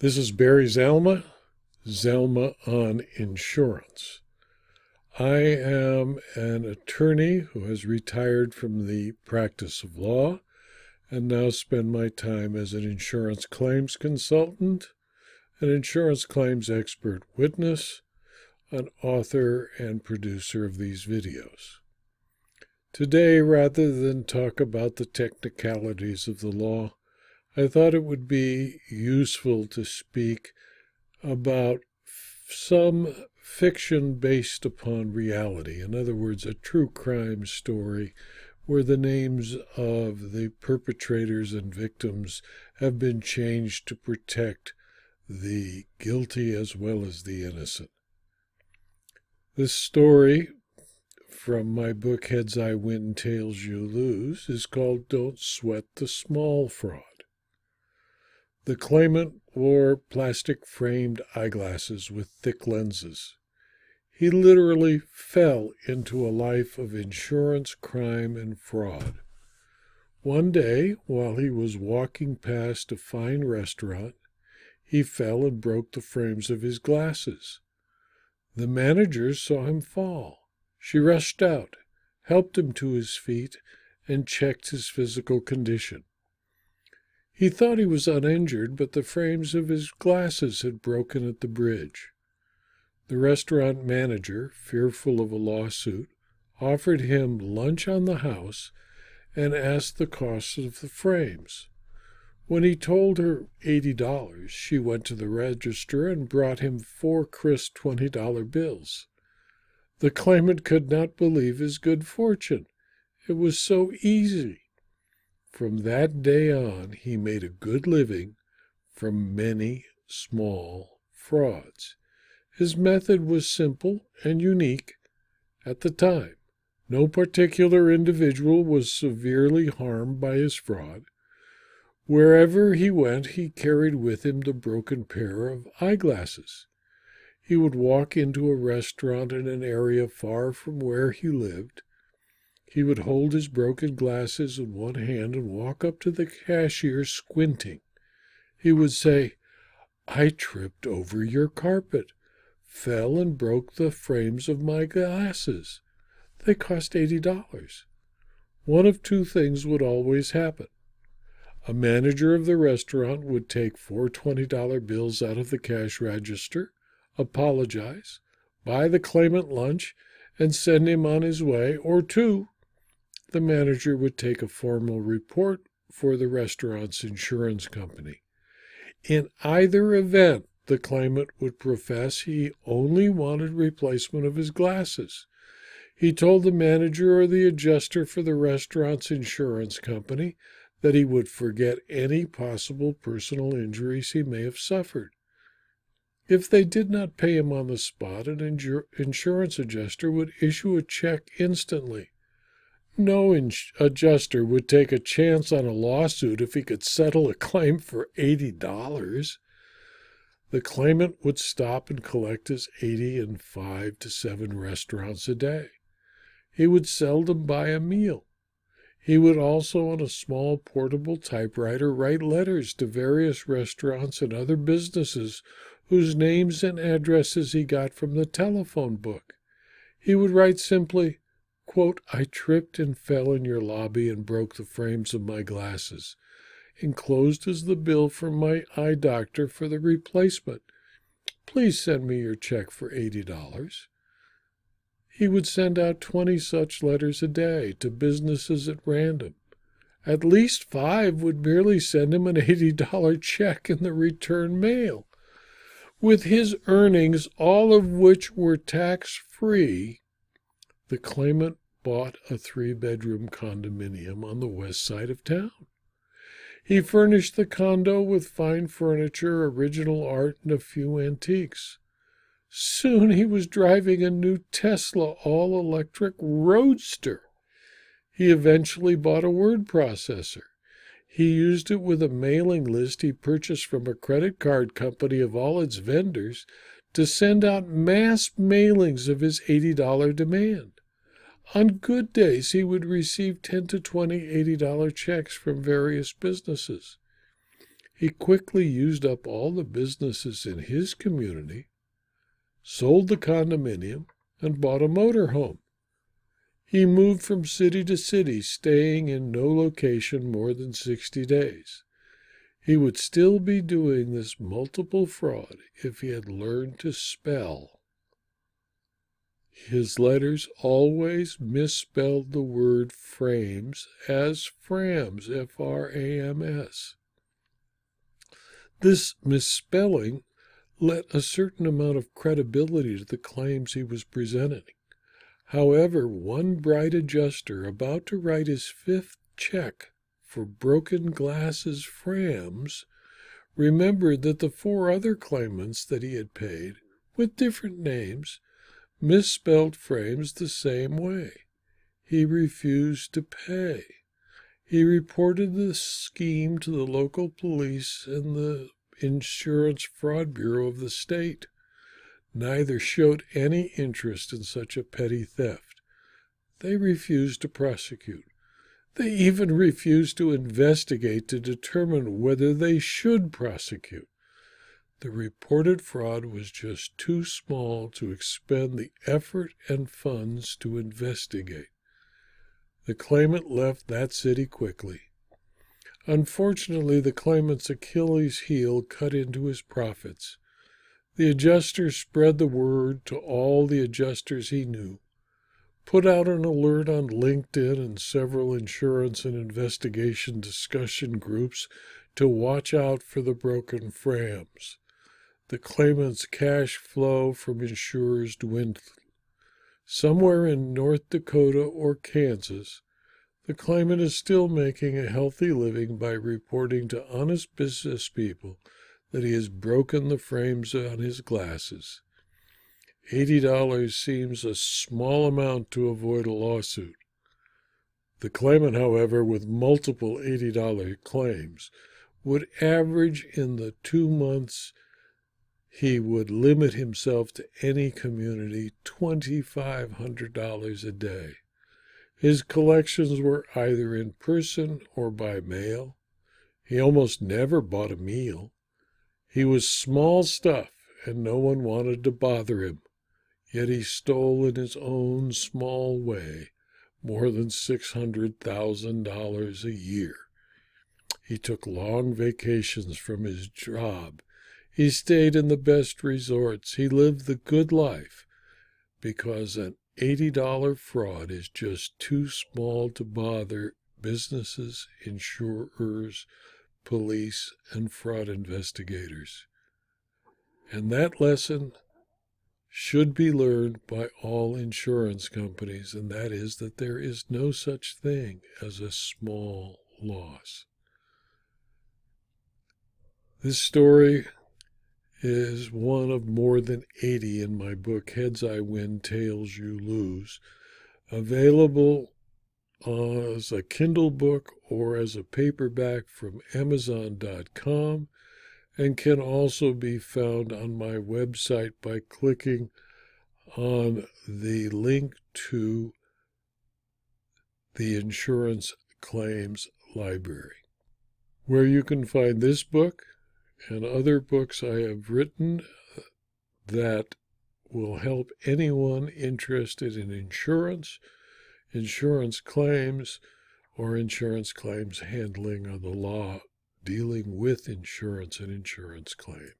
This is Barry Zalma, Zalma on Insurance. I am an attorney who has retired from the practice of law and now spend my time as an insurance claims consultant, an insurance claims expert witness, an author and producer of these videos. Today, rather than talk about the technicalities of the law, I thought it would be useful to speak about some fiction based upon reality. In other words, a true crime story where the names of the perpetrators and victims have been changed to protect the guilty as well as the innocent. This story from my book Heads I Win, Tails You Lose is called Don't Sweat the Small Fraud. The claimant wore plastic framed eyeglasses with thick lenses. He literally fell into a life of insurance, crime, and fraud. One day, while he was walking past a fine restaurant, he fell and broke the frames of his glasses. The manager saw him fall. She rushed out, helped him to his feet, and checked his physical condition. He thought he was uninjured, but the frames of his glasses had broken at the bridge. The restaurant manager, fearful of a lawsuit, offered him lunch on the house and asked the cost of the frames. When he told her $80, she went to the register and brought him four crisp $20 bills. The claimant could not believe his good fortune. It was so easy. From that day on, he made a good living from many small frauds. His method was simple and unique at the time. No particular individual was severely harmed by his fraud. Wherever he went, he carried with him the broken pair of eyeglasses. He would walk into a restaurant in an area far from where he lived he would hold his broken glasses in one hand and walk up to the cashier squinting. He would say, I tripped over your carpet, fell and broke the frames of my glasses. They cost $80. One of two things would always happen. A manager of the restaurant would take four $20 bills out of the cash register, apologize, buy the claimant lunch, and send him on his way, or two, the manager would take a formal report for the restaurant's insurance company. In either event, the claimant would profess he only wanted replacement of his glasses. He told the manager or the adjuster for the restaurant's insurance company that he would forget any possible personal injuries he may have suffered. If they did not pay him on the spot, an insurance adjuster would issue a check instantly. No adjuster would take a chance on a lawsuit if he could settle a claim for $80. The claimant would stop and collect his 80 in five to seven restaurants a day. He would seldom buy a meal. He would also, on a small portable typewriter, write letters to various restaurants and other businesses whose names and addresses he got from the telephone book. He would write simply, Quote, I tripped and fell in your lobby and broke the frames of my glasses. Enclosed is the bill from my eye doctor for the replacement. Please send me your check for $80. He would send out 20 such letters a day to businesses at random. At least five would merely send him an $80 check in the return mail. With his earnings, all of which were tax free, the claimant bought a three bedroom condominium on the west side of town. He furnished the condo with fine furniture, original art, and a few antiques. Soon he was driving a new Tesla all electric roadster. He eventually bought a word processor. He used it with a mailing list he purchased from a credit card company of all its vendors to send out mass mailings of his $80 demand. On good days, he would receive 10 to 20 $80 checks from various businesses. he quickly used up all the businesses in his community, sold the condominium, and bought a motor home. He moved from city to city, staying in no location more than 60 days. He would still be doing this multiple fraud if he had learned to spell. His letters always misspelled the word frames as frams, F R A M S. This misspelling lent a certain amount of credibility to the claims he was presenting. However, one bright adjuster about to write his fifth check for broken glasses frams remembered that the four other claimants that he had paid, with different names, misspelled frames the same way. He refused to pay. He reported the scheme to the local police and the Insurance Fraud Bureau of the state. Neither showed any interest in such a petty theft. They refused to prosecute. They even refused to investigate to determine whether they should prosecute. The reported fraud was just too small to expend the effort and funds to investigate. The claimant left that city quickly. Unfortunately, the claimant's Achilles heel cut into his profits. The adjuster spread the word to all the adjusters he knew, put out an alert on LinkedIn and several insurance and investigation discussion groups to watch out for the broken frams. The claimant's cash flow from insurers dwindled. Somewhere in North Dakota or Kansas, the claimant is still making a healthy living by reporting to honest business people that he has broken the frames on his glasses. $80 seems a small amount to avoid a lawsuit. The claimant, however, with multiple $80 claims, would average in the two months he would limit himself to any community $2,500 a day. His collections were either in person or by mail. He almost never bought a meal. He was small stuff, and no one wanted to bother him. Yet he stole in his own small way more than $600,000 a year. He took long vacations from his job. He stayed in the best resorts. He lived the good life because an $80 fraud is just too small to bother businesses, insurers, police, and fraud investigators. And that lesson should be learned by all insurance companies, and that is that there is no such thing as a small loss. This story is one of more than 80 in my book, Heads I Win, Tails You Lose, available as a Kindle book or as a paperback from Amazon.com and can also be found on my website by clicking on the link to the Insurance Claims Library. Where you can find this book and other books I have written that will help anyone interested in insurance insurance claims or insurance claims handling of the law dealing with insurance and insurance claims.